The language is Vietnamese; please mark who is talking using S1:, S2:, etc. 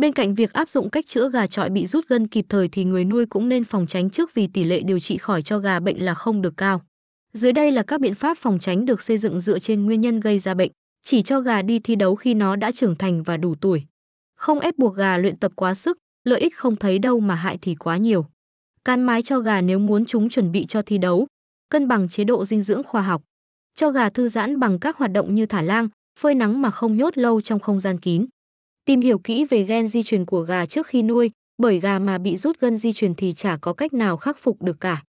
S1: Bên cạnh việc áp dụng cách chữa gà trọi bị rút gân kịp thời thì người nuôi cũng nên phòng tránh trước vì tỷ lệ điều trị khỏi cho gà bệnh là không được cao. Dưới đây là các biện pháp phòng tránh được xây dựng dựa trên nguyên nhân gây ra bệnh, chỉ cho gà đi thi đấu khi nó đã trưởng thành và đủ tuổi. Không ép buộc gà luyện tập quá sức, lợi ích không thấy đâu mà hại thì quá nhiều. Can mái cho gà nếu muốn chúng chuẩn bị cho thi đấu, cân bằng chế độ dinh dưỡng khoa học. Cho gà thư giãn bằng các hoạt động như thả lang, phơi nắng mà không nhốt lâu trong không gian kín. Tìm hiểu kỹ về gen di truyền của gà trước khi nuôi, bởi gà mà bị rút gân di truyền thì chả có cách nào khắc phục được cả.